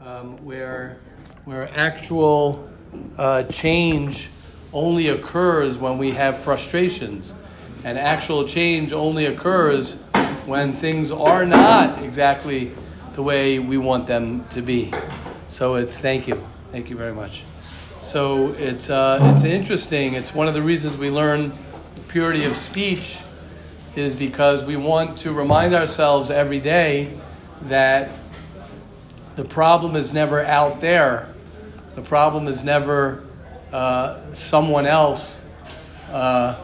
um, where where actual uh, change only occurs when we have frustrations, and actual change only occurs when things are not exactly the way we want them to be. So it's thank you, thank you very much. So it's uh, it's interesting. It's one of the reasons we learn purity of speech is because we want to remind ourselves every day that the problem is never out there. The problem is never uh, someone else. Uh,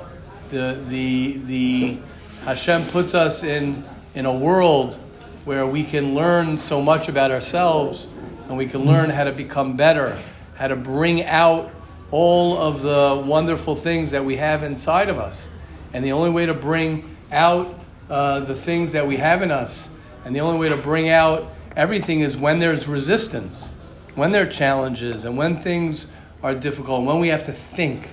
the, the, the Hashem puts us in, in a world where we can learn so much about ourselves and we can learn how to become better, how to bring out all of the wonderful things that we have inside of us. And the only way to bring out uh, the things that we have in us, and the only way to bring out everything is when there's resistance, when there are challenges, and when things are difficult, when we have to think.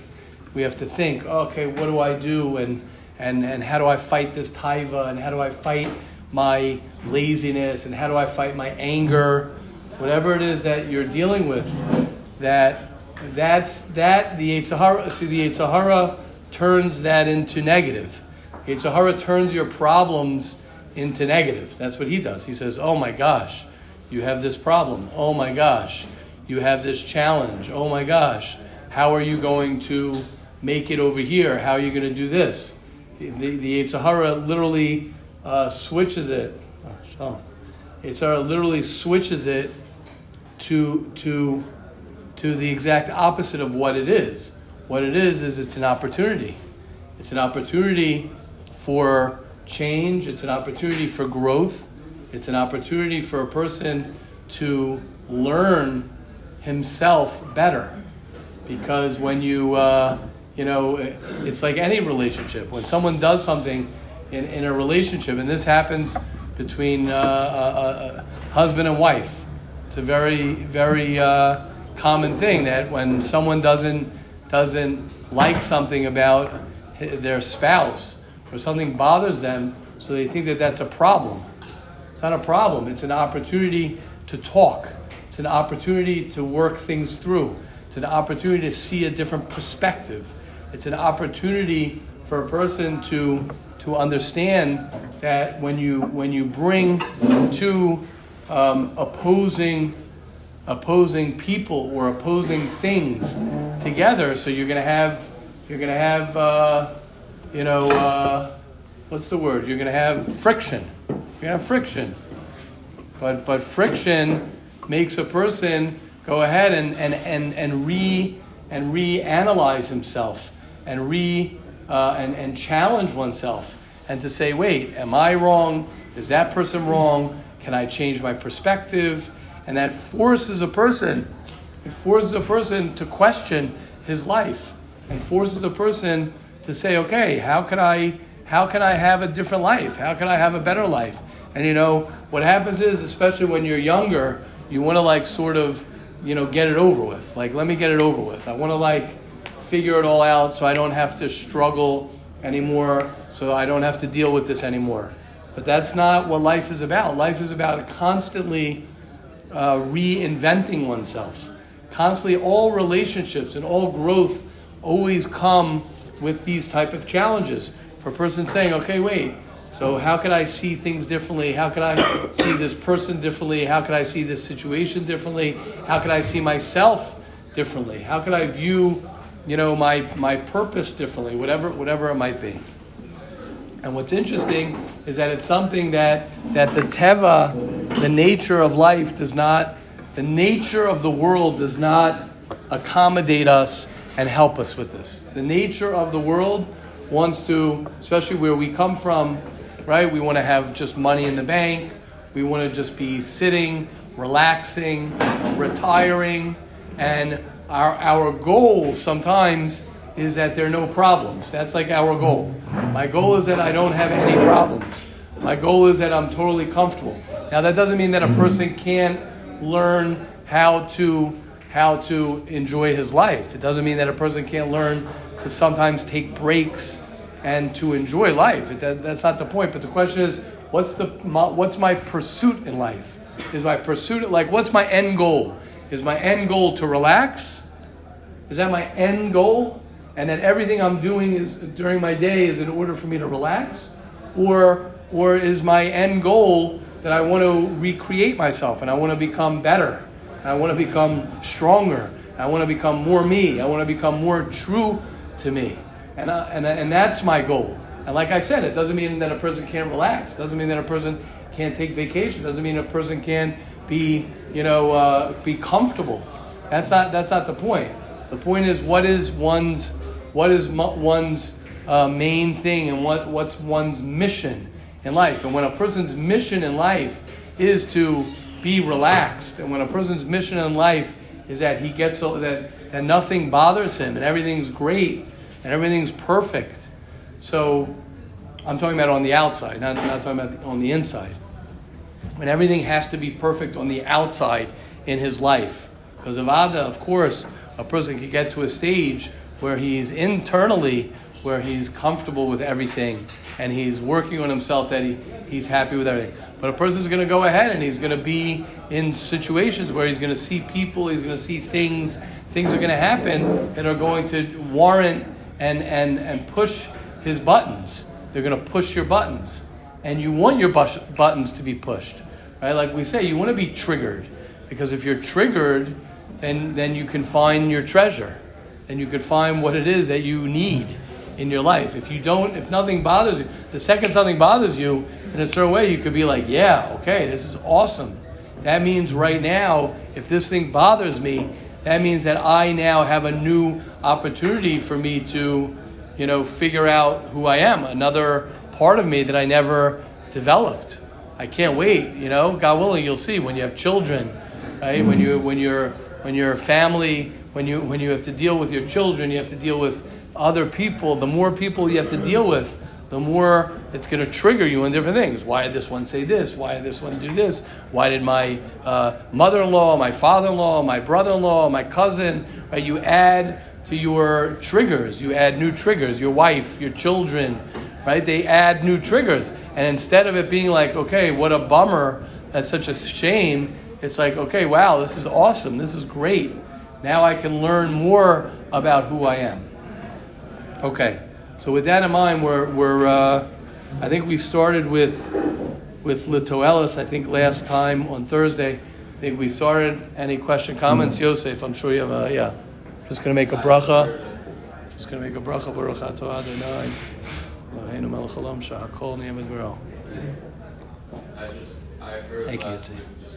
We have to think, oh, okay, what do I do? And, and, and how do I fight this taiva? And how do I fight my laziness? And how do I fight my anger? Whatever it is that you're dealing with, that that's that the Yetzer Hara, see the Yetzer Hara turns that into negative. Yetzer Hara turns your problems into negative. That's what he does. He says, Oh my gosh, you have this problem. Oh my gosh, you have this challenge. Oh my gosh, how are you going to make it over here? How are you going to do this? The, the, the literally uh, switches it. Oh, Yetzer Hara literally switches it to, to, to the exact opposite of what it is. What it is, is it's an opportunity. It's an opportunity for change, it's an opportunity for growth, it's an opportunity for a person to learn himself better. Because when you, uh, you know, it's like any relationship. When someone does something in, in a relationship, and this happens between uh, a, a, husband and wife, it's a very, very uh, common thing that when someone doesn't doesn't like something about their spouse, or something bothers them, so they think that that's a problem. It's not a problem, it's an opportunity to talk, it's an opportunity to work things through, it's an opportunity to see a different perspective, it's an opportunity for a person to, to understand that when you, when you bring two um, opposing opposing people or opposing things together. So you're going to have you're going to have uh, you know, uh, what's the word? You're going to have friction. You're going to have friction. But, but friction makes a person go ahead and, and, and, and re and reanalyze himself and re uh, and, and challenge oneself and to say, wait, am I wrong? Is that person wrong? Can I change my perspective? And that forces a person, it forces a person to question his life and forces a person to say, okay, how can I how can I have a different life? How can I have a better life? And you know, what happens is, especially when you're younger, you want to like sort of, you know, get it over with. Like, let me get it over with. I want to like figure it all out so I don't have to struggle anymore, so I don't have to deal with this anymore. But that's not what life is about. Life is about constantly uh, reinventing oneself. Constantly, all relationships and all growth always come with these type of challenges. For a person saying, okay, wait, so how can I see things differently? How can I see this person differently? How can I see this situation differently? How can I see myself differently? How can I view, you know, my, my purpose differently? Whatever, whatever it might be. And what's interesting is that it's something that, that the teva, the nature of life, does not, the nature of the world does not accommodate us and help us with this. The nature of the world wants to, especially where we come from, right? We want to have just money in the bank. We want to just be sitting, relaxing, retiring. And our, our goal sometimes is that there are no problems. That's like our goal. My goal is that I don't have any problems. My goal is that I'm totally comfortable. Now, that doesn't mean that a person can't learn how to how to enjoy his life. It doesn't mean that a person can't learn to sometimes take breaks and to enjoy life. It, that, that's not the point. But the question is, what's the what's my pursuit in life? Is my pursuit like what's my end goal? Is my end goal to relax? Is that my end goal? And that everything I'm doing is during my day is in order for me to relax? Or or is my end goal that I want to recreate myself and I want to become better? I want to become stronger. I want to become more me. I want to become more true to me. And, I, and, and that's my goal. And like I said, it doesn't mean that a person can't relax. It doesn't mean that a person can't take vacation. It doesn't mean a person can be, you know, uh, be comfortable. That's not, that's not the point. The point is what is one's, what is one's uh, main thing and what, what's one's mission in life. And when a person's mission in life is to be relaxed, and when a person's mission in life is that he gets that, that nothing bothers him and everything's great and everything's perfect. So I'm talking about on the outside, not, not talking about on the inside. When everything has to be perfect on the outside in his life. Because of Ada, of course, a person can get to a stage where he's internally, where he's comfortable with everything and he's working on himself that he, he's happy with everything. But a person's going to go ahead and he's going to be in situations where he's going to see people, he's going to see things, things are going to happen that are going to warrant and, and, and push his buttons. They're going to push your buttons. And you want your bus- buttons to be pushed. Right? Like we say, you want to be triggered. Because if you're triggered, then, then you can find your treasure. Then you can find what it is that you need in your life. If you don't, if nothing bothers you, the second something bothers you in a certain way, you could be like, yeah, okay, this is awesome. That means right now, if this thing bothers me, that means that I now have a new opportunity for me to, you know, figure out who I am, another part of me that I never developed. I can't wait, you know, God willing, you'll see when you have children, right? When you when you're when you're a family, when you when you have to deal with your children, you have to deal with other people, the more people you have to deal with, the more it's going to trigger you in different things. Why did this one say this? Why did this one do this? Why did my uh, mother in law, my father in law, my brother in law, my cousin, right? You add to your triggers, you add new triggers, your wife, your children, right? They add new triggers. And instead of it being like, okay, what a bummer, that's such a shame, it's like, okay, wow, this is awesome, this is great. Now I can learn more about who I am. Okay, so with that in mind, we're, we're uh, I think we started with with Litoelis, I think last time on Thursday. I think we started. Any question, comments? Mm-hmm. Yosef, I'm sure you have a, yeah. Just going to make a bracha. Just going to make a bracha. Baruch atah Adonai. Eloheinu melech haolam shehakol nihyah bidvaro. Thank you.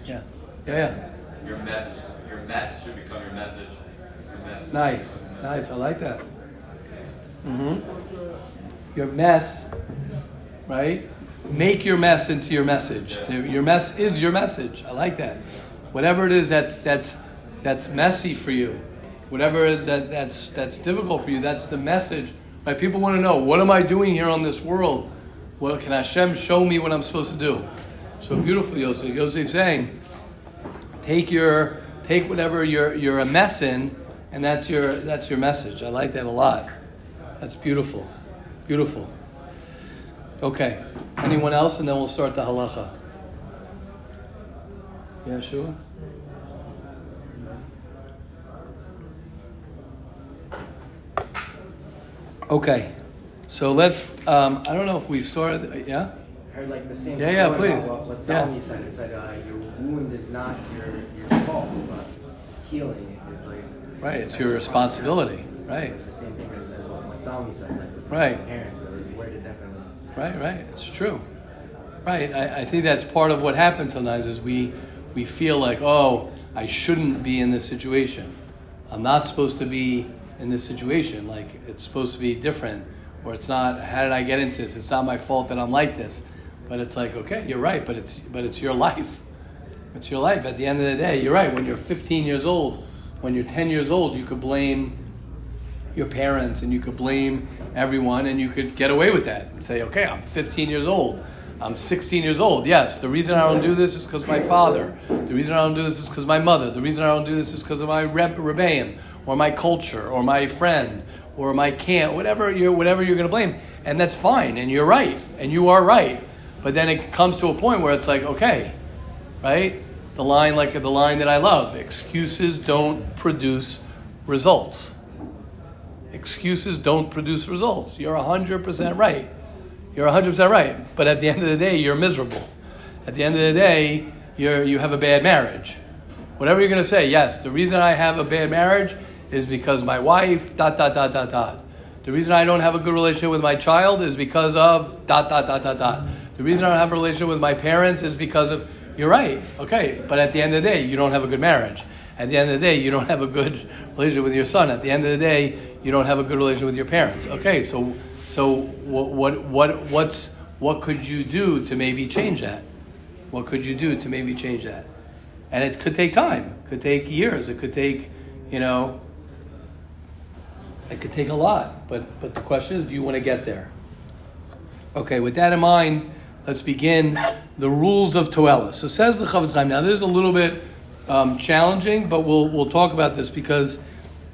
Yeah. Yeah, yeah. Your mess, your mess should become your message. Your mess nice. Nice. I like that. Mm-hmm. Your mess, right? Make your mess into your message. Your mess is your message. I like that. Whatever it is that's that's that's messy for you, whatever that, that's that's difficult for you, that's the message. Right? People want to know what am I doing here on this world? What can Hashem show me what I'm supposed to do? So beautiful, Yosef. Yosef saying, take your take whatever you're you're a mess in, and that's your that's your message. I like that a lot. That's beautiful. Beautiful. Okay. Anyone else? And then we'll start the halacha. Yeah, sure. Okay. So let's. Um, I don't know if we started. Yeah. Heard like the same. Yeah, yeah, please. What, what Salmi yeah. said. It said uh, your wound is not your your fault, but healing is like. Right. It's your responsibility. Right. The same thing as, as what Salmi says, like right. parents, where it's worded differently. Right, right. It's true. Right. I, I think that's part of what happens sometimes is we we feel like, oh, I shouldn't be in this situation. I'm not supposed to be in this situation. Like it's supposed to be different, or it's not. How did I get into this? It's not my fault that I'm like this. But it's like, okay, you're right, but it's but it's your life. It's your life. At the end of the day, you're right. When you're 15 years old, when you're 10 years old, you could blame your parents and you could blame everyone and you could get away with that and say, okay, I'm 15 years old. I'm 16 years old. Yes, the reason I don't do this is because my father. The reason I don't do this is because my mother. The reason I don't do this is because of my reb- rebellion or my culture or my friend or my can't, whatever you're, whatever you're going to blame. And that's fine. And you're right. And you are right. But then it comes to a point where it's like, okay, right? the line like the line that I love excuses don't produce results. Excuses don't produce results. You're 100% right. You're 100% right. But at the end of the day, you're miserable. At the end of the day, you're, you have a bad marriage. Whatever you're going to say, yes, the reason I have a bad marriage is because my wife, dot, dot, dot, dot, dot. The reason I don't have a good relationship with my child is because of dot, dot, dot, dot, dot. The reason I don't have a relationship with my parents is because of, you're right, okay, but at the end of the day, you don't have a good marriage. At the end of the day, you don't have a good relationship with your son. At the end of the day, you don't have a good relationship with your parents. Okay, so so what what what what's what could you do to maybe change that? What could you do to maybe change that? And it could take time. It could take years. It could take, you know, it could take a lot. But but the question is, do you want to get there? Okay, with that in mind, let's begin the rules of Toela. So says the Chofetz Chaim. Now, there's a little bit um, challenging, but we'll, we'll talk about this because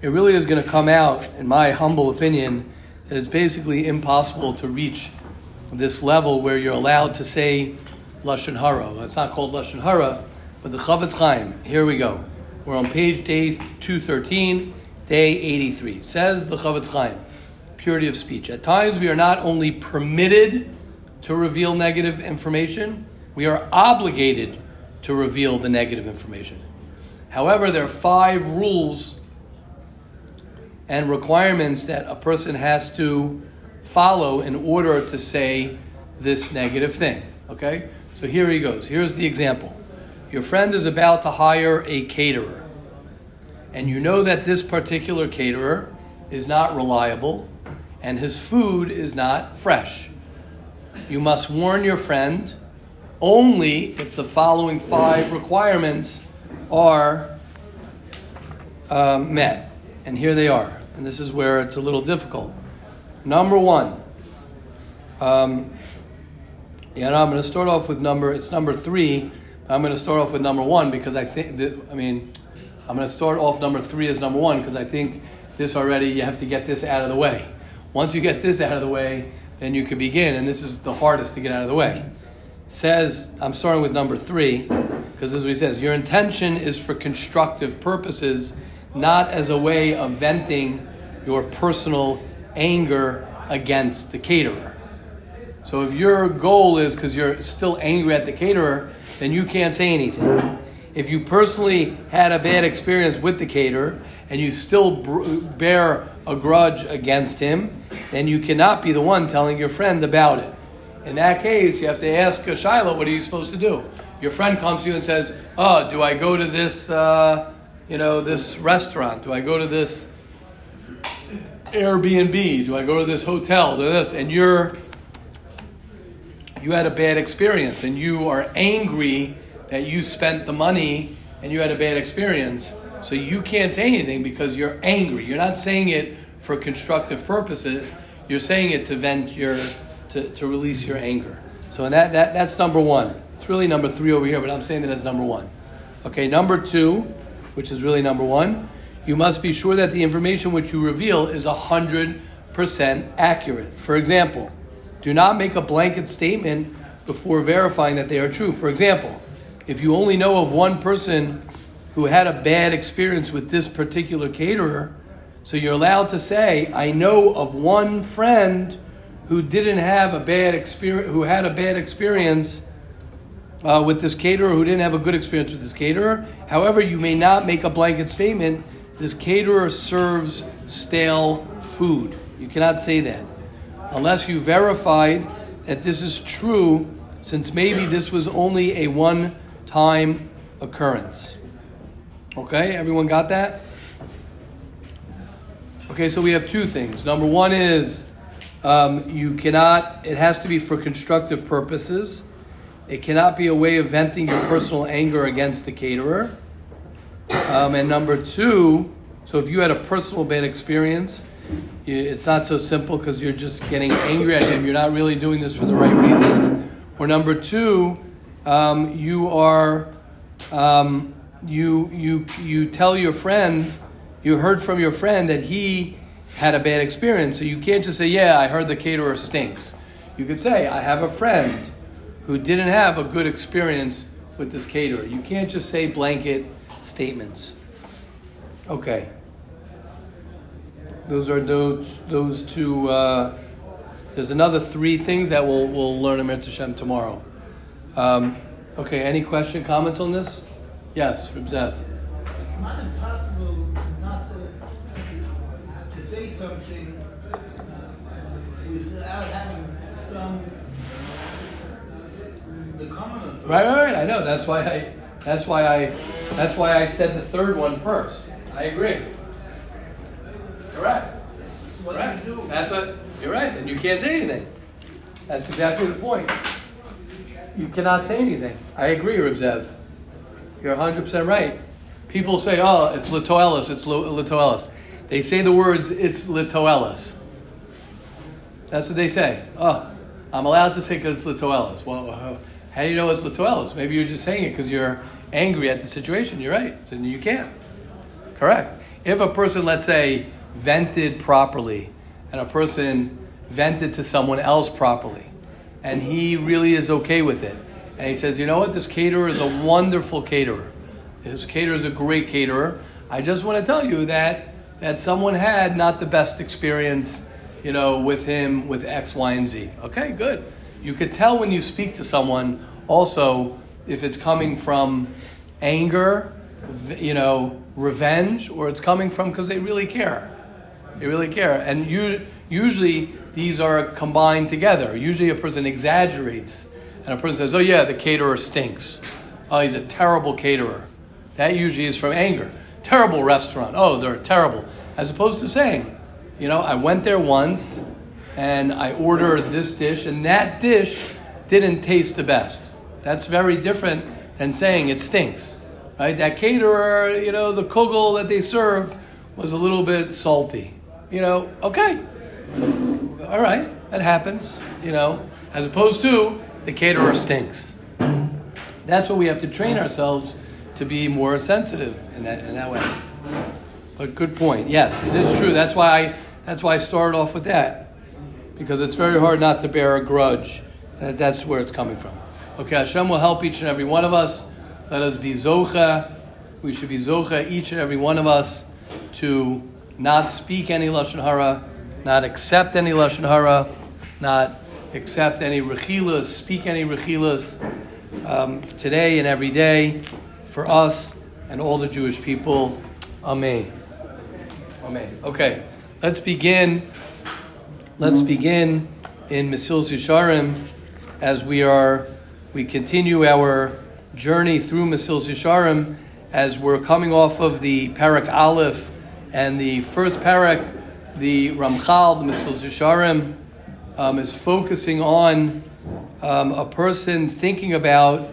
it really is going to come out, in my humble opinion, that it's basically impossible to reach this level where you're allowed to say Lashon Hara. It's not called Lashon Hara, but the Chofetz Chaim. Here we go. We're on page day 213, day 83. Says the Chofetz Chaim, purity of speech. At times we are not only permitted to reveal negative information, we are obligated to reveal the negative information. However, there are five rules and requirements that a person has to follow in order to say this negative thing. Okay? So here he goes. Here's the example. Your friend is about to hire a caterer, and you know that this particular caterer is not reliable and his food is not fresh. You must warn your friend only if the following five requirements are um, met. And here they are. And this is where it's a little difficult. Number one. Um, yeah, I'm going to start off with number, it's number three. I'm going to start off with number one because I think, I mean, I'm going to start off number three as number one because I think this already, you have to get this out of the way. Once you get this out of the way, then you can begin, and this is the hardest to get out of the way says, I'm starting with number three, because as he says, your intention is for constructive purposes, not as a way of venting your personal anger against the caterer. So if your goal is because you're still angry at the caterer, then you can't say anything. If you personally had a bad experience with the caterer and you still bear a grudge against him, then you cannot be the one telling your friend about it. In that case, you have to ask a shaila, what are you supposed to do? Your friend comes to you and says, oh, do I go to this, uh, you know, this restaurant? Do I go to this Airbnb? Do I go to this hotel? Do this? And you're, you had a bad experience and you are angry that you spent the money and you had a bad experience. So you can't say anything because you're angry. You're not saying it for constructive purposes. You're saying it to vent your to, to release your anger. So that, that, that's number one. It's really number three over here, but I'm saying that as number one. Okay, number two, which is really number one, you must be sure that the information which you reveal is 100% accurate. For example, do not make a blanket statement before verifying that they are true. For example, if you only know of one person who had a bad experience with this particular caterer, so you're allowed to say, I know of one friend who didn't have a bad experience, who had a bad experience uh, with this caterer, who didn't have a good experience with this caterer. However, you may not make a blanket statement. This caterer serves stale food. You cannot say that unless you verified that this is true, since maybe this was only a one-time occurrence. Okay, everyone got that? Okay, so we have two things. Number one is um, you cannot, it has to be for constructive purposes. It cannot be a way of venting your personal anger against the caterer. Um, and number two, so if you had a personal bad experience, it's not so simple because you're just getting angry at him. You're not really doing this for the right reasons. Or number two, um, you are um, you you you tell your friend, you heard from your friend that he had a bad experience. So you can't just say, Yeah, I heard the caterer stinks. You could say, I have a friend who didn't have a good experience with this caterer. You can't just say blanket statements. Okay. Those are those those two. Uh, there's another three things that we'll we'll learn in Hashem tomorrow. Um, okay. Any question, comments on this? Yes, Reb Zev. It's not impossible not to, to say something without having some the common. Right, right, right. I know. That's why I. That's why I. That's why I said the third one first. I agree. Correct. What Correct. That's what. You're right. Then you can't say anything. That's exactly the point. You cannot say anything. I agree, Reb Zev. You're 100% right. People say, oh, it's litoelis, it's litoelis. They say the words, it's litoelis. That's what they say. Oh, I'm allowed to say because it's litoelis. Well, uh, how do you know it's litoelis? Maybe you're just saying it because you're angry at the situation. You're right. So you can't. Correct. If a person, let's say, vented properly, and a person vented to someone else properly, and he really is okay with it, and he says, you know what, this caterer is a wonderful caterer. This caterer is a great caterer. I just want to tell you that that someone had not the best experience, you know, with him with X, Y, and Z. Okay, good. You could tell when you speak to someone also if it's coming from anger, you know, revenge, or it's coming from because they really care. They really care. And you, usually these are combined together. Usually a person exaggerates and a person says, oh, yeah, the caterer stinks. Oh, he's a terrible caterer. That usually is from anger. Terrible restaurant. Oh, they're terrible. As opposed to saying, you know, I went there once and I order this dish, and that dish didn't taste the best. That's very different than saying it stinks. Right? That caterer, you know, the kugel that they served was a little bit salty. You know, okay. All right, that happens, you know, as opposed to the caterer stinks. That's what we have to train ourselves to be more sensitive in that, in that way. But good point. Yes, it is true. That's why I, that's why I started off with that. Because it's very hard not to bear a grudge. That's where it's coming from. Okay, Hashem will help each and every one of us. Let us be zocha. We should be zocha, each and every one of us, to not speak any lashon hara, not accept any lashon hara, not accept any rechilas, speak any rechilas um, today and every day for us and all the Jewish people. Amen. Amen. Okay, let's begin. Let's begin in Mesilas Yesharim as we are we continue our journey through Mesilas Yesharim as we're coming off of the Perek Aleph and the first Perek, the Ramchal, the Mesilas Yesharim, um, is focusing on um, a person thinking about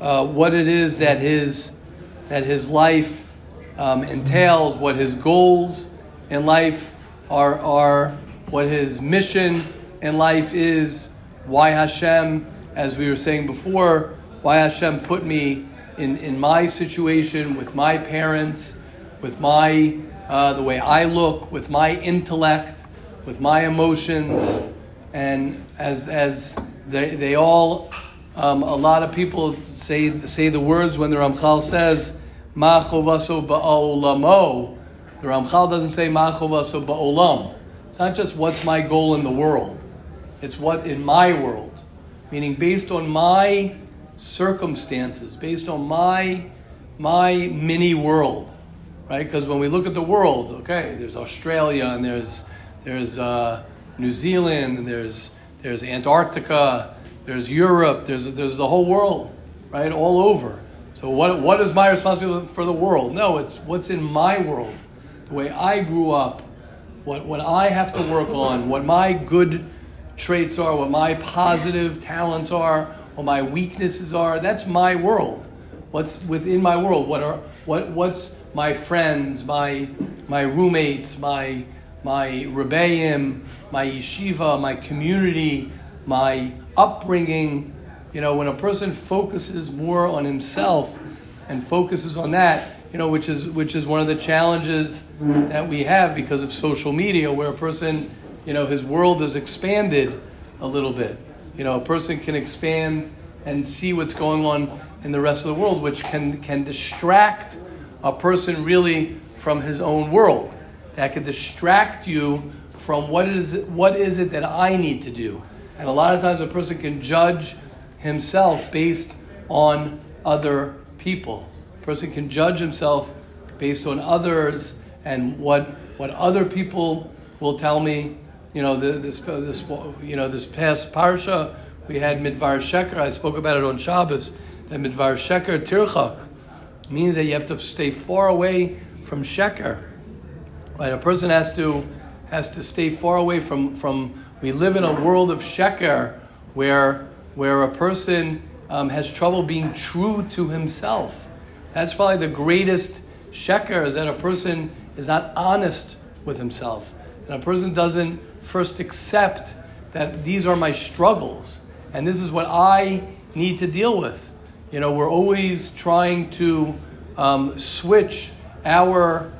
uh, what it is that his that his life um, entails, what his goals in life are, are, what his mission in life is, why Hashem, as we were saying before, why Hashem put me in, in my situation with my parents, with my uh, the way I look, with my intellect, with my emotions, and as as they, they all um, a lot of people say say the words when the Ramchal says Ma chovaso ba'olamo. The Ramchal doesn't say Ma chovaso ba'olam. It's not just what's my goal in the world. It's what in my world, meaning based on my circumstances, based on my my mini world, right? Because when we look at the world, okay, there's Australia and there's there's uh, New Zealand and there's there's Antarctica, there's Europe, there's there's the whole world, right? All over. So what what is my responsibility for the world? No, it's what's in my world, the way I grew up, what what I have to work on, what my good traits are, what my positive talents are, what my weaknesses are. That's my world. What's within my world? What are what what's my friends, my my roommates, my my rebbeim, my yeshiva, my community, my upbringing. You know, when a person focuses more on himself and focuses on that, you know, which is which is one of the challenges that we have because of social media, where a person, you know, his world is expanded a little bit. You know, a person can expand and see what's going on in the rest of the world, which can, can distract a person really from his own world. That can distract you from what is it, what is it that I need to do. And a lot of times a person can judge himself based on other people. Person can judge himself based on others and what what other people will tell me. You know, the, this this you know this past parsha we had midvar sheker. I spoke about it on Shabbos. That midvar sheker tirchak means that you have to stay far away from sheker. Right, a person has to has to stay far away from from. We live in a world of sheker where where a person um, has trouble being true to himself. That's probably the greatest sheker is that a person is not honest with himself. And a person doesn't first accept that these are my struggles and this is what I need to deal with. You know, we're always trying to um, switch our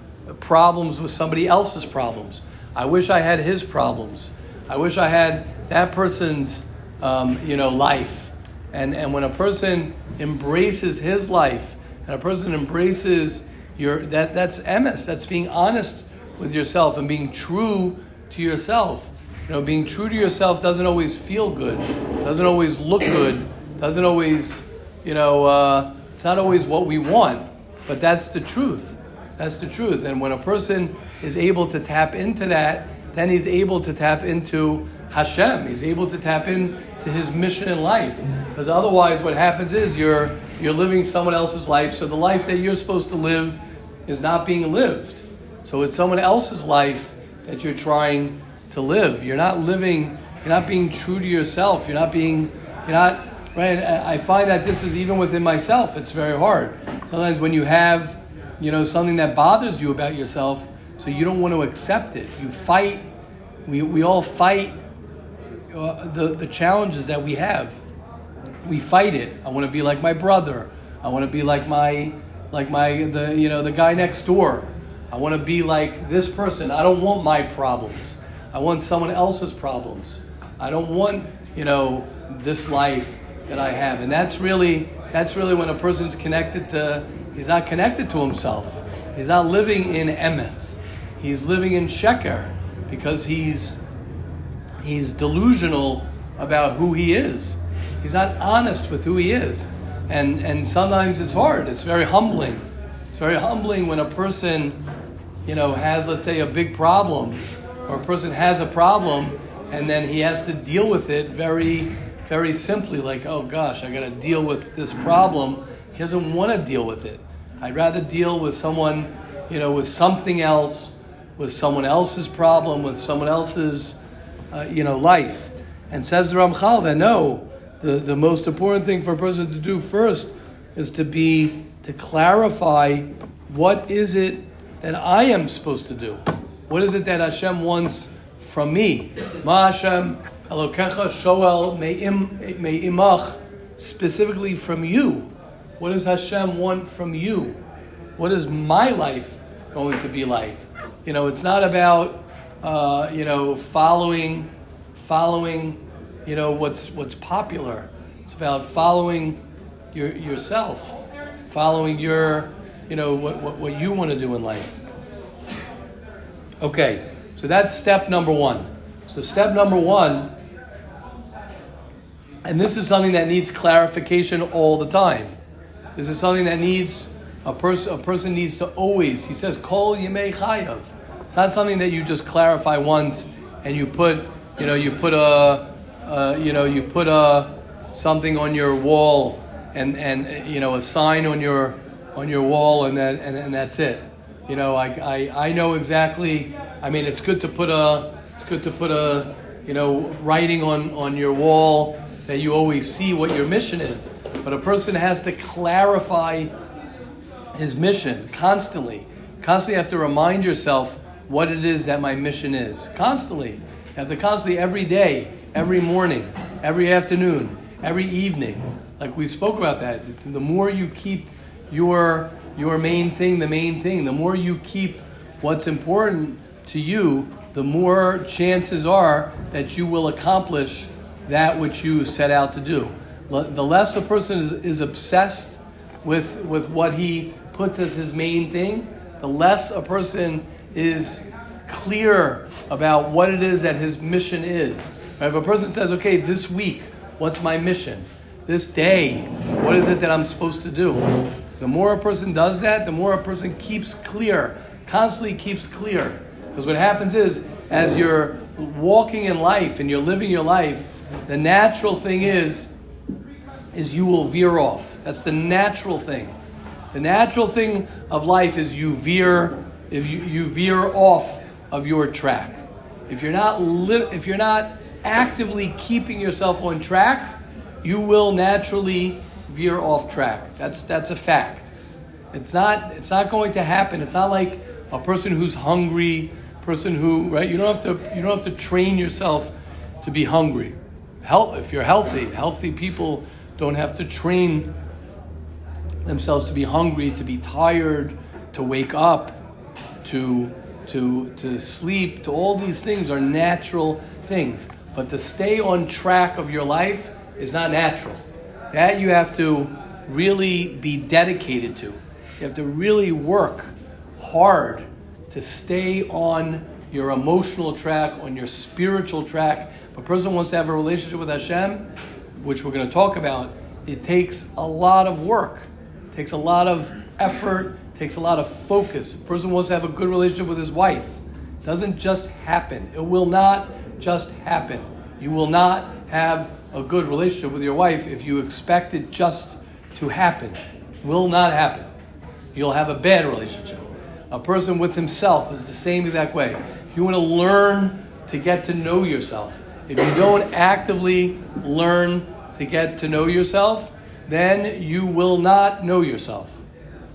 problems with somebody else's problems. I wish I had his problems. I wish I had that person's, um, you know, life. And, and when a person embraces his life and a person embraces your, that, that's emes, that's being honest with yourself and being true to yourself. You know, being true to yourself doesn't always feel good, doesn't always look good, doesn't always, you know, uh, it's not always what we want, but that's the truth. That's the truth. And when a person is able to tap into that, then he's able to tap into Hashem. He's able to tap into his mission in life. Because otherwise, what happens is you're you're living someone else's life. So the life that you're supposed to live is not being lived. So it's someone else's life that you're trying to live. You're not living. You're not being true to yourself. You're not being. You're not right. I find that this is even within myself. It's very hard. Sometimes when you have, you know, something that bothers you about yourself, so you don't want to accept it. You fight. We we all fight uh, the the challenges that we have. We fight it. I want to be like my brother. I want to be like my like my the you know the guy next door. I want to be like this person. I don't want my problems. I want someone else's problems. I don't want you know this life that I have, and that's really that's really when a person's connected to. He's not connected to himself. He's not living in emes. He's living in sheker because he's he's delusional about who he is. He's not honest with who he is. And, and sometimes it's hard. It's very humbling. It's very humbling when a person, you know, has, let's say, a big problem, or a person has a problem, and then he has to deal with it very, very simply, like, oh gosh, I got to deal with this problem. He doesn't want to deal with it. I'd rather deal with someone, you know, with something else, with someone else's problem, with someone else's, uh, you know, life. And says the Ramchal that no, the, the most important thing for a person to do first is to be to clarify what is it that I am supposed to do. What is it that Hashem wants from me? Ma Hashem Elokecha Shoel Me'imach specifically from you. What does Hashem want from you? What is my life going to be like? You know, it's not about uh, you know following following you know what's what's popular. It's about following your, yourself, following your you know what, what, what you want to do in life. Okay, so that's step number one. So step number one, and this is something that needs clarification all the time. This is something that needs a person a person needs to always. He says, "Kol yemei chayav." It's not something that you just clarify once and you put you know you put a uh, you know, you put a something on your wall and, and you know a sign on your on your wall and that and, and that's it. You know, I, I, I know exactly. I mean, it's good to put a it's good to put a you know writing on on your wall that you always see what your mission is. But a person has to clarify his mission constantly. Constantly have to remind yourself what it is that my mission is. Constantly. You have to constantly every day every morning, every afternoon, every evening. Like we spoke about that. The more you keep your your main thing, the main thing, the more you keep what's important to you, the more chances are that you will accomplish that which you set out to do. The less a person is, is obsessed with, with what he puts as his main thing, the less a person is clear about what it is that his mission is. If a person says, okay, this week, what's my mission? This day, what is it that I'm supposed to do? The more a person does that, the more a person keeps clear, constantly keeps clear. Because what happens is, as you're walking in life and you're living your life, the natural thing is, is you will veer off. That's the natural thing. The natural thing of life is you veer, if you, you veer off of your track. If you're not lit, if you're not actively keeping yourself on track, you will naturally veer off track. That's that's a fact. It's not it's not going to happen. It's not like a person who's hungry, person who right. You don't have to you don't have to train yourself to be hungry. Health, if you're healthy, healthy people don't have to train themselves to be hungry, to be tired, to wake up, to to to sleep. To all these things are natural things. But to stay on track of your life is not natural. That you have to really be dedicated to. You have to really work hard to stay on your emotional track, on your spiritual track. If a person wants to have a relationship with Hashem, which we're going to talk about, it takes a lot of work, it takes a lot of effort, takes a lot of focus. If a person wants to have a good relationship with his wife, it doesn't just happen. It will not just happen. You will not have a good relationship with your wife if you expect it just to happen. Will not happen. You'll have a bad relationship. A person with himself is the same exact way. You want to learn to get to know yourself. If you don't actively learn to get to know yourself, then you will not know yourself.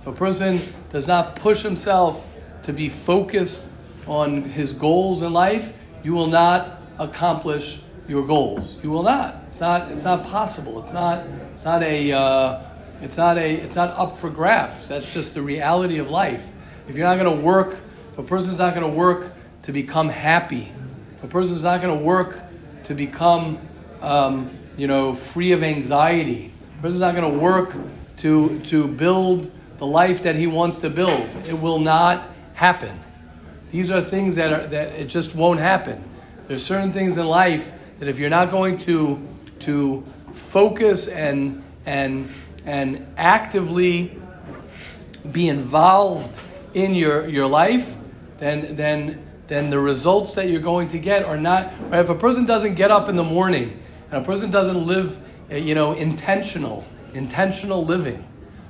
If a person does not push himself to be focused on his goals in life, you will not accomplish your goals. You will not. It's not. It's not possible. It's not. It's not a. Uh, it's not a. It's not up for grabs. That's just the reality of life. If you're not going to work, if a person's not going to work to become happy, if a person's not going to work to become, um, you know, free of anxiety, a person's not going to work to to build the life that he wants to build. It will not happen. These are things that are that it just won't happen. There's certain things in life that if you're not going to to focus and and and actively be involved in your, your life, then then then the results that you're going to get are not right? if a person doesn't get up in the morning and a person doesn't live eh, you know intentional intentional living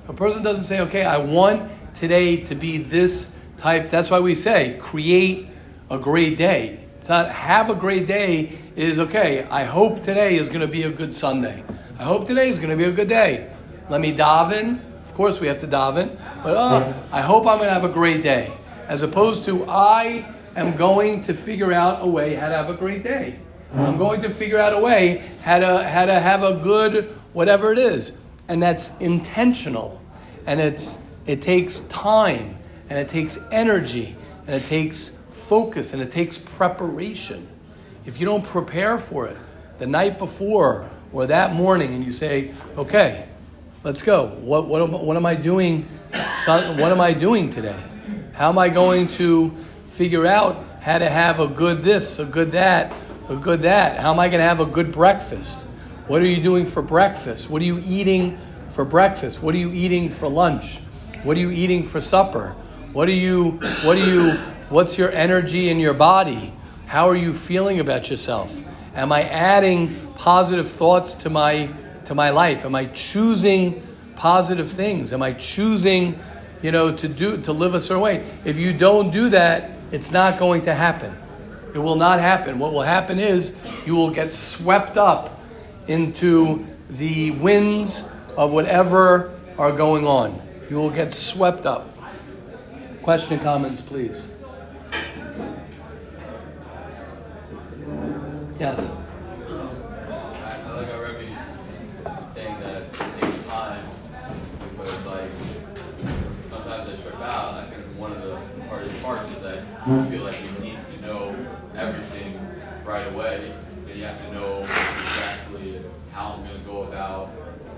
a person doesn't say okay i want today to be this type. That's why we say create a great day. It's not have a great day is okay i hope today is going to be a good sunday. I hope today is going to be a good day. Let me daven. Of course we have to daven but oh, i hope i'm going to have a great day as opposed to i am going to figure out a way how to have a great day. I'm going to figure out a way how to how to have a good whatever it is and that's intentional and it's it takes time and it takes energy and it takes focus and it takes preparation. If you don't prepare for it the night before or that morning and you say okay let's go. What, what, am, what am i doing what am i doing today? How am i going to figure out how to have a good this a good that a good that? How am i going to have a good breakfast? What are you doing for breakfast? What are you eating for breakfast? What are you eating for lunch? What are you eating for supper what are you what are you what's your energy in your body? How are you feeling about yourself? Am i adding positive thoughts to my to my life? Am i choosing positive things? Am i choosing you know to do to live a certain way? If you don't do that it's not going to happen. It will not happen. What will happen is you will get swept up into the winds of whatever are going on. You will get swept up question and comments please. Yes I like how Rebbe's saying that it takes time because, like, sometimes I trip out. I think one of the hardest parts is that you feel like you need to know everything right away, and you have to know exactly how I'm going to go about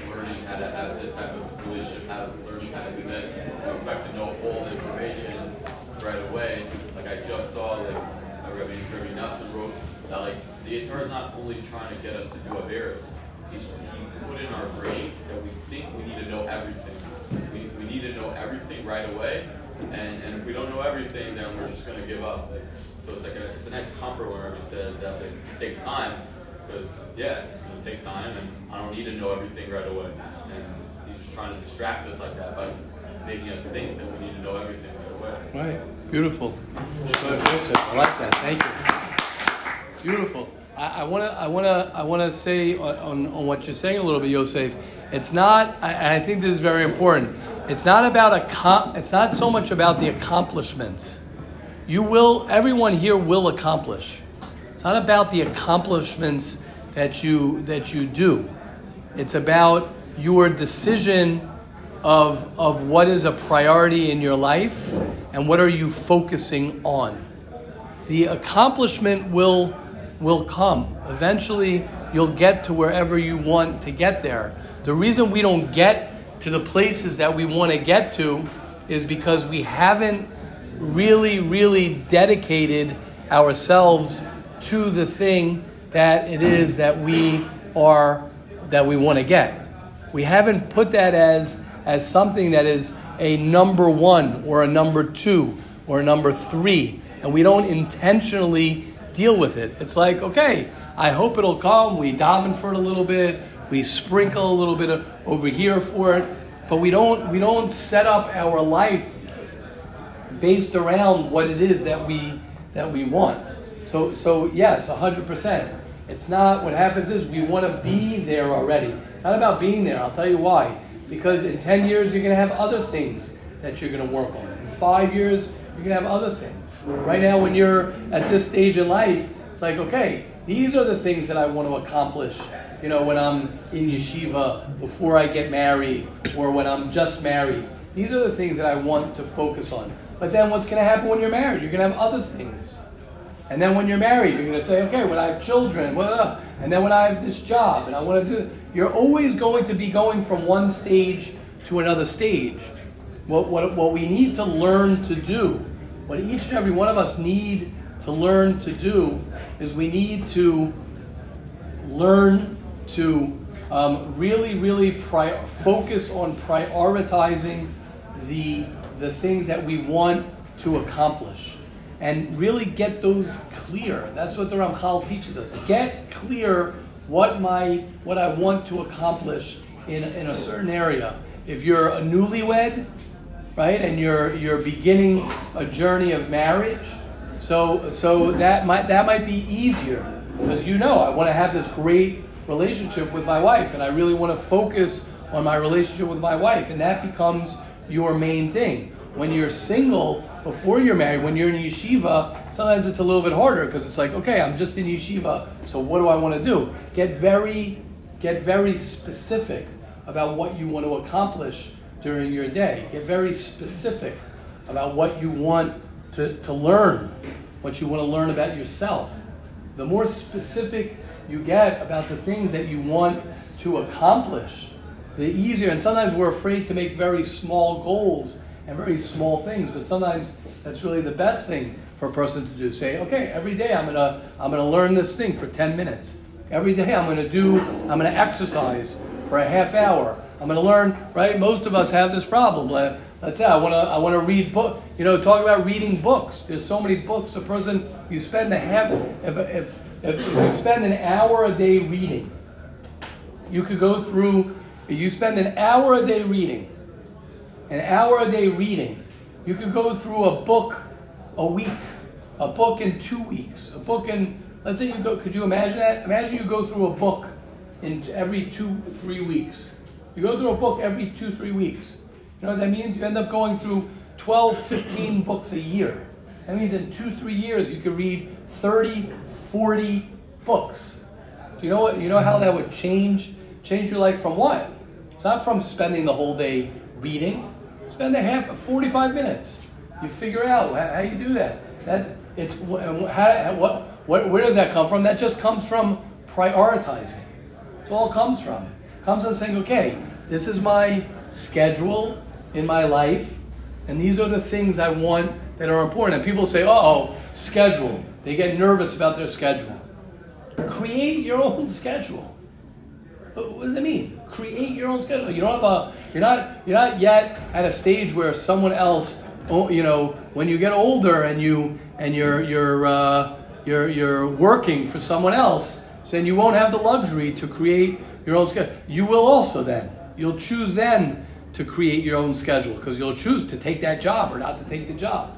learning how to have this type of relationship, how to learning how to do this. I expect to know all the information right away. Like I just saw, like Rabbi Rabbi Nelson wrote that like the Yitzhar is not only trying to get us to do Averas, he's he put in our brain that we think we need to know everything. We, we need to know everything right away. And, and if we don't know everything, then we're just going to give up. Like, so it's like a, it's a nice comfort where he says that it takes time, because yeah, it's going to take time, and I don't need to know everything right away. And he's just trying to distract us like that by making us think that we need to know everything right away. Right. Beautiful. I like that. Thank you. Beautiful. I want to I want to I want to say on, on what you're saying a little bit, Yosef. It's not. I, I think this is very important. It's not about a. It's not so much about the accomplishments. You will. Everyone here will accomplish. It's not about the accomplishments that you that you do. It's about your decision of of what is a priority in your life and what are you focusing on. The accomplishment will will come. Eventually, you'll get to wherever you want to get there. The reason we don't get to the places that we want to get to is because we haven't really, really dedicated ourselves to the thing that it is that we are that we want to get. We haven't put that as as something that is a number one or a number two or a number three, and we don't intentionally deal with it. It's like, okay, I hope it'll come. We daven for it a little bit. We sprinkle a little bit of, over here for it, but we don't we don't set up our life based around what it is that we that we want. So so yes, hundred percent. It's not what happens is we want to be there already. It's not about being there. I'll tell you why. Because in ten years you're going to have other things that you're going to work on. In five years you're going to have other things. Right now, when you're at this stage in life, it's like, okay, these are the things that I want to accomplish. You know, when I'm in yeshiva, before I get married, or when I'm just married. These are the things that I want to focus on. But then what's going to happen when you're married? You're going to have other things. And then when you're married, you're going to say, okay, when I have children, well, and then when I have this job, and I want to do, you're always going to be going from one stage to another stage. What, what, what we need to learn to do what each and every one of us need to learn to do is we need to learn to um, really, really focus on prioritizing the, the things that we want to accomplish and really get those clear. That's what the Ramchal teaches us. Get clear what my what I want to accomplish in, in a certain area. If you're a newlywed, right? And you're you're beginning a journey of marriage. So so that might that might be easier because you know I want to have this great relationship with my wife, and I really want to focus on my relationship with my wife, and that becomes your main thing. When you're single, before you're married, when you're in yeshiva, sometimes it's a little bit harder because it's like, okay, I'm just in yeshiva, so what do I want to do? Get very, get very specific about what you want to accomplish during your day. Get very specific about what you want to, to learn, what you want to learn about yourself. The more specific you get about the things that you want to accomplish, the easier. And sometimes we're afraid to make very small goals and very small things, but sometimes that's really the best thing for a person to do. Say, okay, every day I'm gonna I'm gonna learn this thing for 10 minutes. Every day I'm gonna do I'm gonna exercise for a half hour. I'm to learn, right? Most of us have this problem. Let's say I want to I want to read book. You know, talk about reading books. There's so many books. A person you spend a half if if if, if you spend an hour a day reading, you could go through. You spend an hour a day reading, an hour a day reading. You could go through a book a week, a book in two weeks, a book in. Let's say you go. Could you imagine that? Imagine you go through a book in every two three weeks. You go through a book every two, three weeks. You know what that means? You end up going through 12, 15 books a year. That means in two, three years you could read 30, 40 books. Do you know what? You know how that would change change your life from what? It's not from spending the whole day reading. Spend a half, of 45 minutes. You figure out how, you do that. That it's how, what, what, where does that come from? That just comes from prioritizing. It all comes from. It comes from saying, okay, this is my schedule in my life, and these are the things I want that are important. And people say, oh, schedule. They get nervous about their schedule. Create your own schedule. What does it mean? Create your own schedule. You don't have a. You're not. You're not yet at a stage where someone else. You know, when you get older and you and you're you're uh, you're you're working for someone else, then you won't have the luxury to create your own schedule. You will also then. You'll choose then to create your own schedule because you'll choose to take that job or not to take the job.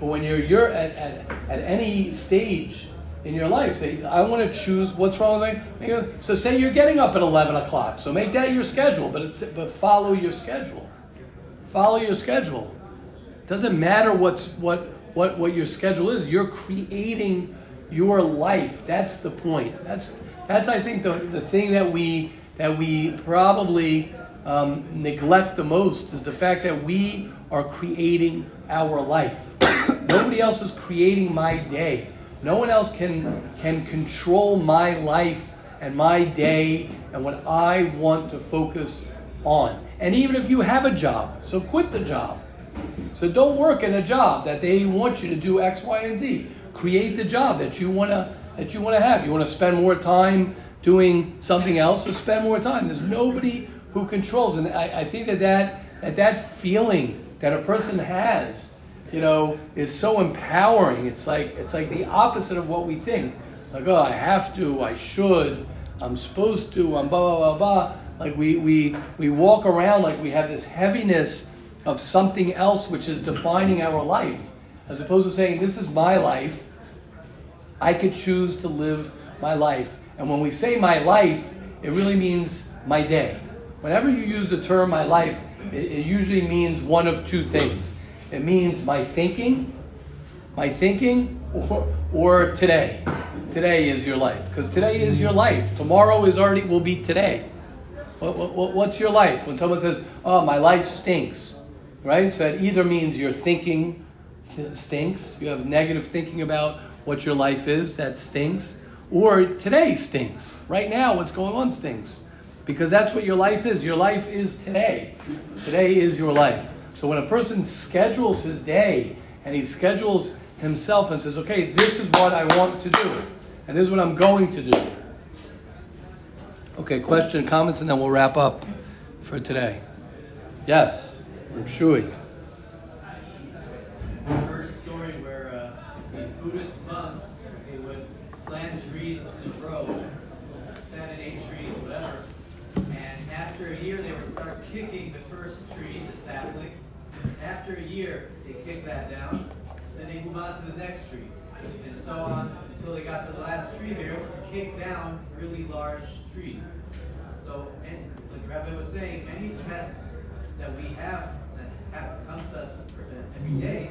But when you're you're at, at, at any stage in your life, say, I want to choose what's wrong with me. So say you're getting up at 11 o'clock. So make that your schedule, but, it's, but follow your schedule. Follow your schedule. Doesn't matter what's, what, what, what your schedule is. You're creating your life. That's the point. That's, that's I think, the, the thing that we, that we probably um, neglect the most is the fact that we are creating our life. Nobody else is creating my day. No one else can, can control my life and my day and what I want to focus on. And even if you have a job, so quit the job. So don't work in a job that they want you to do X, Y, and Z. Create the job that you want to that you want to have. You want to spend more time doing something else, so spend more time. There's nobody who controls, and I, I think that that that, that feeling that a person has you know, is so empowering. It's like it's like the opposite of what we think. Like, oh, I have to, I should, I'm supposed to, I'm blah blah blah blah. Like we we we walk around like we have this heaviness of something else which is defining our life, as opposed to saying, This is my life. I could choose to live my life. And when we say my life, it really means my day. Whenever you use the term my life, it, it usually means one of two things. It means my thinking, my thinking, or, or today. Today is your life. Because today is your life. Tomorrow is already will be today. What, what, what's your life? When someone says, "Oh, my life stinks," right? So that either means your thinking th- stinks. You have negative thinking about what your life is. That stinks. Or today stinks. Right now, what's going on stinks. Because that's what your life is. Your life is today. Today is your life. So when a person schedules his day and he schedules himself and says, okay, this is what I want to do, and this is what I'm going to do. Okay, question, comments, and then we'll wrap up for today. Yes, Shui. I heard a story where uh, these Buddhist monks they would plant trees in a row, seven, eight trees, whatever. And after a year, they would start kicking the first tree, the sapling. After a year, they kick that down. Then they move on to the next tree, and so on until they got to the last tree. They're able to kick down really large trees. So, and like Rabbi was saying, any test that we have that have, comes to us every day,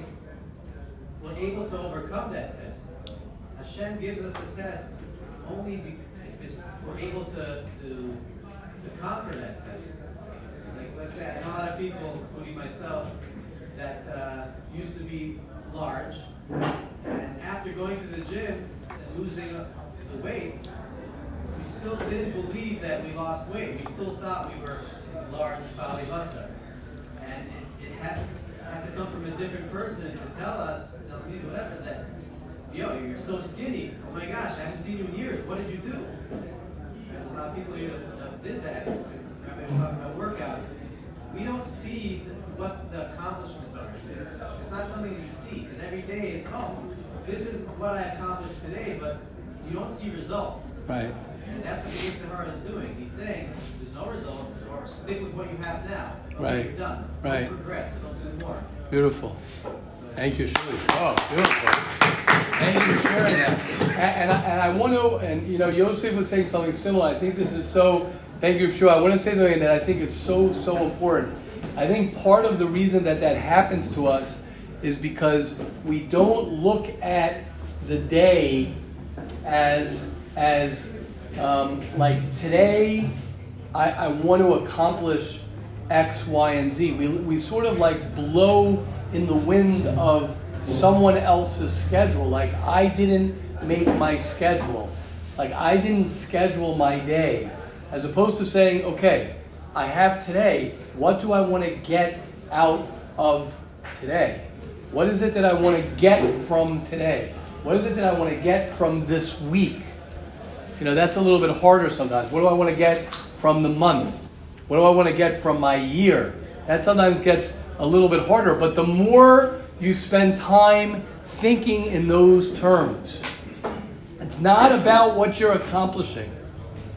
we're able to overcome that test. Hashem gives us a test only if it's, we're able to, to, to conquer that test. Like, let's say, I know a lot of people, including myself, that uh, used to be large, and after going to the gym and losing the weight, we still didn't believe that we lost weight. We still thought we were large Baalei Basar. And it, it had, had to come from a different person to tell us, tell me whatever, that, yo, you're so skinny. Oh my gosh, I haven't seen you in years. What did you do? There's a lot of people here that, did that. I mean, talking about workouts. We don't see what the accomplishments are. It's not something that you see, because every day it's, oh, this is what I accomplished today, but you don't see results. Right. And that's what the Yitzhar is doing. He's saying, there's no results, or stick with what you have now. Okay, Right. You're done. Right. Don't progress. Don't do more. Beautiful. Thank you, Shui. Oh, beautiful. Thank you for sharing that. And, and, I, and I want to, and you know, Yosef was saying something similar. I think this is so, thank you, Shui. I want to say something that I think is so, so important. I think part of the reason that that happens to us is because we don't look at the day as, as um, like today, I, I want to accomplish X, Y, and Z. We, we sort of like blow in the wind of someone else's schedule. Like I didn't make my schedule. Like I didn't schedule my day. as opposed to saying, okay, I have today. What do I want to get out of today? What is it that I want to get from today? What is it that I want to get from this week? You know, that's a little bit harder sometimes. What do I want to get from the month? What do I want to get from my year? That sometimes gets a little bit harder, but the more you spend time thinking in those terms, it's not about what you're accomplishing.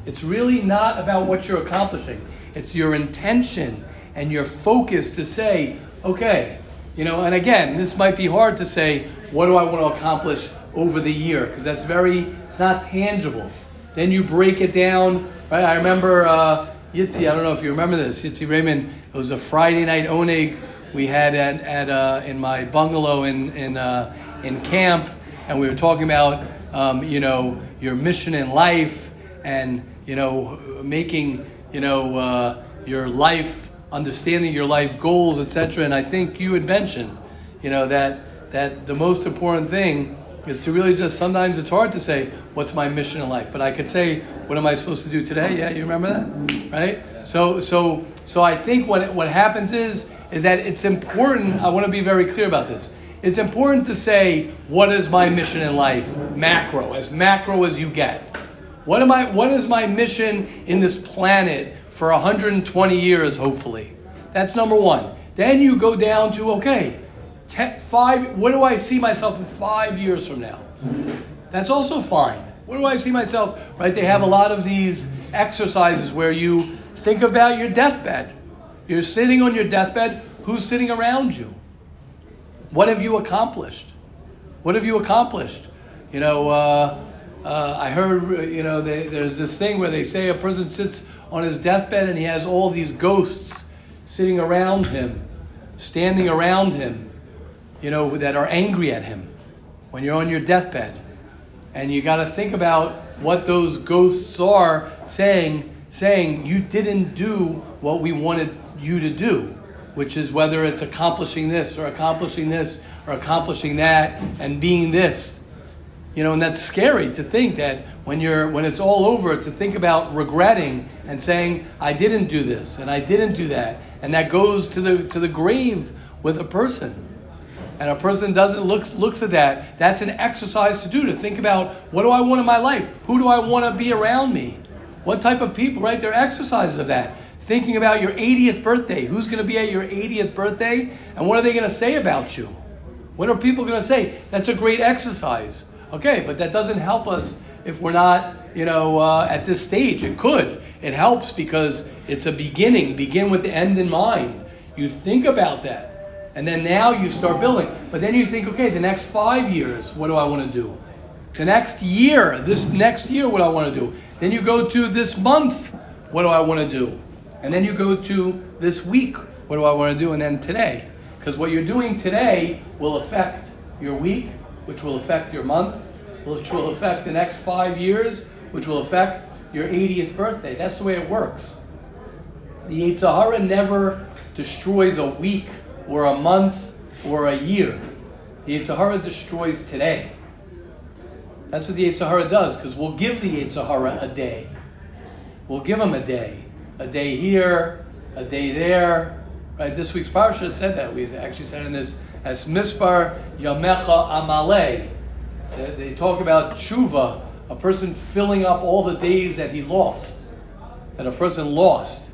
It's really not about what you're accomplishing. It's your intention and your focus to say, okay, you know, and again, this might be hard to say, what do I want to accomplish over the year? Because that's very, it's not tangible. Then you break it down, right? I remember uh, Yitzi, I don't know if you remember this, Yitzi Raymond, it was a Friday night oneg we had at, at uh, in my bungalow in, in, uh, in camp, and we were talking about, um, you know, your mission in life and, you know, making, you know, uh, your life, understanding your life goals, etc. And I think you had mentioned, you know, that, that the most important thing is to really just sometimes it's hard to say what's my mission in life? But i could say what am i supposed to do today? Yeah you remember that? Right? So so so i think what what happens is is that it's important i want to be very clear about this. It's important to say what is my mission in life? Macro as macro as you get. What am i what is my mission in this planet for 120 years hopefully that's number one then you go down to okay ten, five, what do I see myself in five years from now? That's also fine. What do I see myself? Right? They have a lot of these exercises where you think about your deathbed. You're sitting on your deathbed. Who's sitting around you? What have you accomplished? What have you accomplished? You know, uh, uh, I heard, you know, they, there's this thing where they say a person sits on his deathbed and he has all these ghosts sitting around him, standing around him you know, that are angry at him when you're on your deathbed. And you got to think about what those ghosts are saying, saying you didn't do what we wanted you to do, which is whether it's accomplishing this or accomplishing this or accomplishing that and being this. You know, and that's scary to think that when you're when it's all over to think about regretting and saying I didn't do this and I didn't do that and that goes to the to the grave with a person and a person doesn't looks looks at that, that's an exercise to do to think about what do I want in my life? Who do I want to be around me? What type of people, right? There are exercises of that. Thinking about your 80th birthday. Who's going to be at your 80th birthday? And what are they going to say about you? What are people going to say? That's a great exercise. Okay, but that doesn't help us if we're not, you know, uh, at this stage. It could. It helps because it's a beginning. Begin with the end in mind. You think about that. And then now you start building. But then you think, okay, the next five years, what do I want to do? The next year, this next year, what do I want to do? Then you go to this month, what do I want to do? And then you go to this week, what do I want to do? And then today. Because what you're doing today will affect your week, which will affect your month, which will affect the next five years, which will affect your 80th birthday. That's the way it works. The Yetzer Hara never destroys a week or a month or a year. The Yetzer Hara destroys today. That's what the Yetzer Hara does, because we'll give the Yetzer Hara a day. We'll give him a day. A day here, a day there. Right? This week's parsha said that. We actually said in this as Mispar Yamecha Amale. They, talk about tshuva, a person filling up all the days that he lost, that a person lost.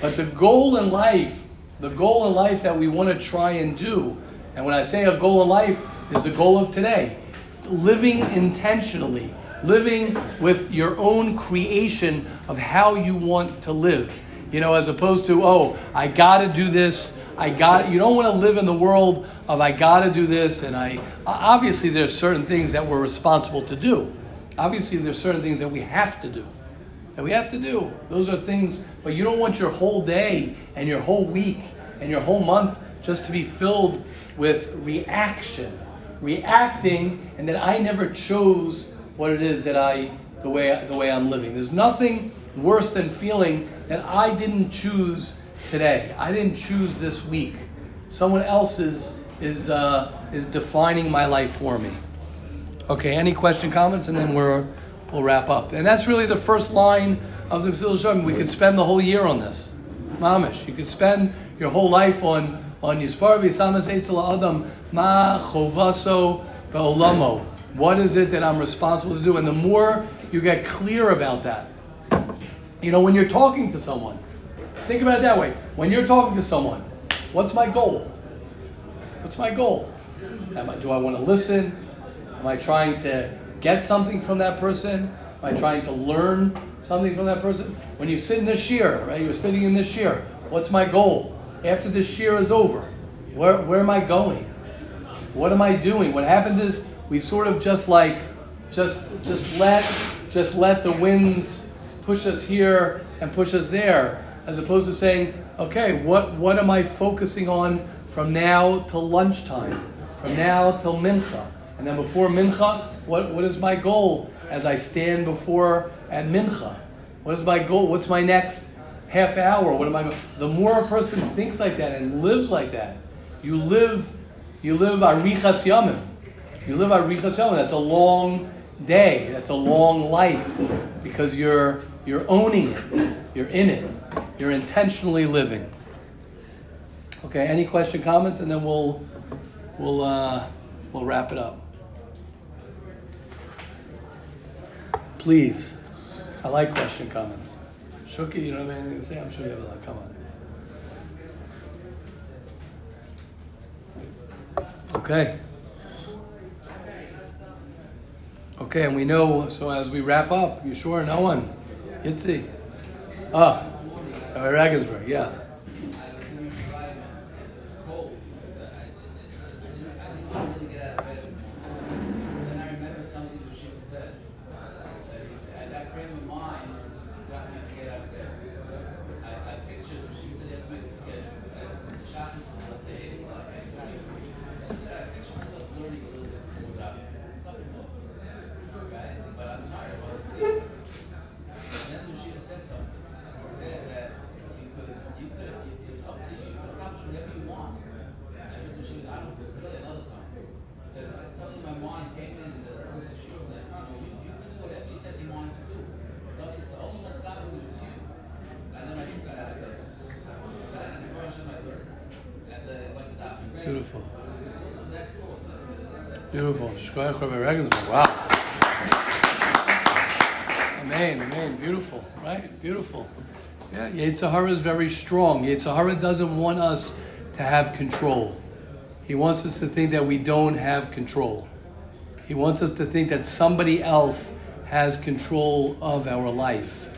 But the goal in life the goal in life that we want to try and do. And when I say a goal in life, is the goal of today. Living intentionally, living with your own creation of how you want to live. You know, as opposed to, oh, I got to do this. I got you don't want to live in the world of I got to do this and I obviously there's certain things that we're responsible to do. Obviously there's certain things that we have to do that we have to do. Those are things, but you don't want your whole day and your whole week and your whole month just to be filled with reaction, reacting, and that I never chose what it is that I the way the way I'm living. There's nothing worse than feeling that I didn't choose today. I didn't choose this week. Someone else is is uh, is defining my life for me. Okay. Any question, comments, and then we're we'll wrap up. And that's really the first line of the Yesharim. We could spend the whole year on this. Mamish. You could spend your whole life on on Yispar v'samas eitzel adam ma chovaso be'olamo. What is it that I'm responsible to do? And the more you get clear about that, you know, when you're talking to someone, think about it that way. When you're talking to someone, what's my goal? What's my goal? I, do I want to listen? Am I trying to get something from that person? Am I trying to learn something from that person? When you sit in the shiur, right? You're sitting in the shiur. What's my goal? After the shiur is over, where, where am I going? What am I doing? What happens is we sort of just like just just let just let the winds push us here and push us there, as opposed to saying, okay, what what am I focusing on from now till lunchtime, from now till mincha, and then before mincha, what what is my goal as I stand before at mincha? What is my goal? What's my next half hour? What am I? The more a person thinks like that and lives like that, you live you live arichas yamim. You live arichas yamim. That's a long day. That's a long life because you're you're owning it. You're in it. You're intentionally living. Okay. Any question, comments, and then we'll we'll uh, we'll wrap it up. Please. I like question comments. Shuki, you don't have anything to say? I'm sure you have a lot. Come on. Okay. Okay, and we know, so as we wrap up, you sure? No one? Yitzi. Ah, Regensburg, yeah. Beautiful. Wow. Amen. Amen. Beautiful. Right? Beautiful. Yeah, Yetzer Hara is very strong. Yetzer Hara doesn't want us to have control. He wants us to think that we don't have control. He wants us to think that somebody else has control of our life.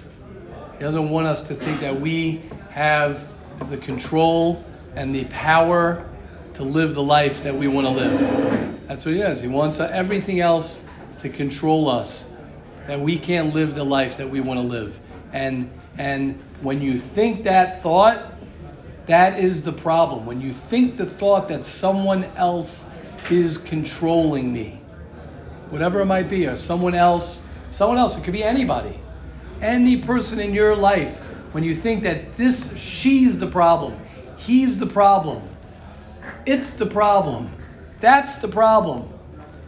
He doesn't want us to think that we have the control and the power to live the life that we want to live. That's what he does. He wants everything else to control us, that we can't live the life that we want to live. And and when you think that thought, that is the problem. When you think the thought that someone else is controlling me, whatever it might be, or someone else, someone else, it could be anybody, any person in your life, when you think that this, she's the problem, he's the problem, it's the problem. That's the problem.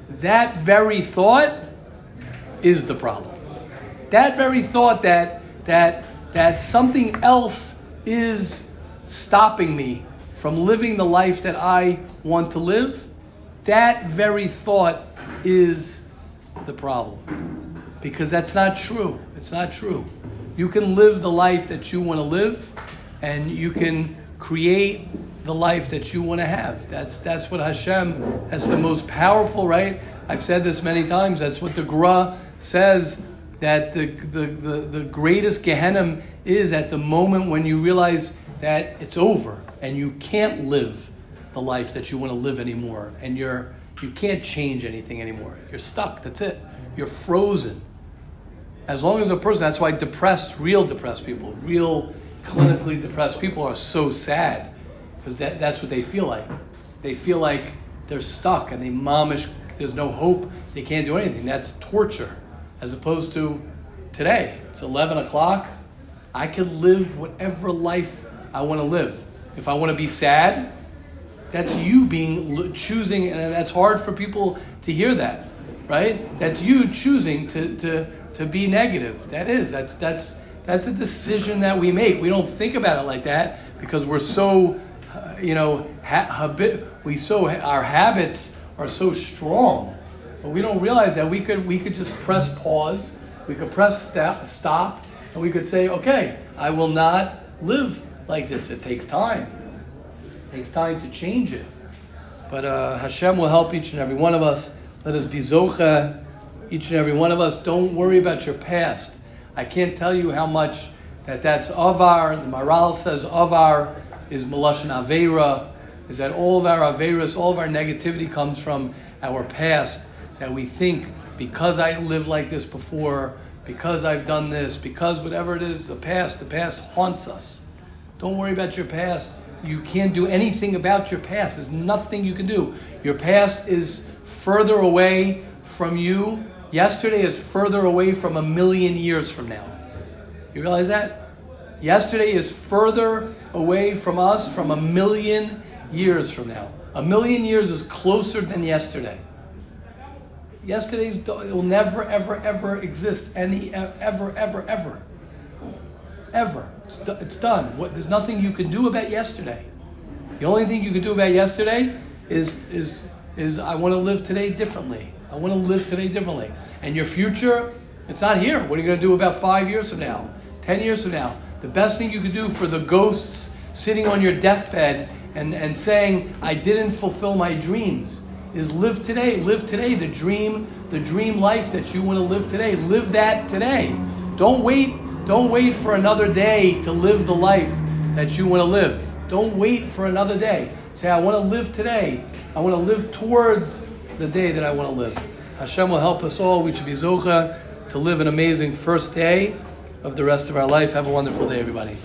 That very thought is the problem. That very thought that that that something else is stopping me from living the life that I want to live, that very thought is the problem. Because that's not true. It's not true. You can live the life that you want to live and you can create the life that you want to have. That's that's what Hashem. That's the most powerful, right? I've said this many times. That's what the Gra says. That the the, the, the greatest Gehenna is at the moment when you realize that it's over and you can't live the life that you want to live anymore, and you're you can't change anything anymore. You're stuck. That's it. You're frozen. As long as a person, that's why depressed, real depressed people, real clinically depressed people are so sad because that, that's what they feel like. They feel like they're stuck and they mamish, there's no hope, they can't do anything. That's torture. As opposed to today, it's 11 o'clock, I can live whatever life I want to live. If I want to be sad, that's you being choosing, and that's hard for people to hear that, right? That's you choosing to, to, to be negative. That is. That's that's That's a decision that we make. We don't think about it like that because we're so, uh, you know, ha- habit. We so our habits are so strong, but we don't realize that we could we could just press pause. We could press sta- stop, and we could say, okay, I will not live like this. It takes time. It takes time to change it. But uh, Hashem will help each and every one of us. Let us be zocha, each and every one of us. Don't worry about your past. I can't tell you how much that that's avar. The Maharal says avar is malashon avera. Is that all of our averas, all of our negativity comes from our past. That we think because I lived like this before, because I've done this, because whatever it is, the past, the past haunts us. Don't worry about your past. You can't do anything about your past. There's nothing you can do. Your past is further away from you. Yesterday is further away from a million years from now. You realize that? Yesterday is further away from us from a million years from now. A million years is closer than yesterday. Yesterday's will never, ever, ever exist. Any, ever, ever, ever, ever. It's, it's done. What, there's nothing you can do about yesterday. The only thing you can do about yesterday is is is I want to live today differently. I want to live today differently. And your future, it's not here. What are you going to do about five years from now? Ten years from now? The best thing you could do for the ghosts sitting on your deathbed and, and saying, I didn't fulfill my dreams is live today. Live today. The dream, the dream life that you want to live today. Live that today. Don't wait. Don't wait for another day to live the life that you want to live. Don't wait for another day. Say, I want to live today. I want to live towards the day that I want to live. Hashem will help us all. We should be zocha to live an amazing first day of the rest of our life. Have a wonderful day, everybody.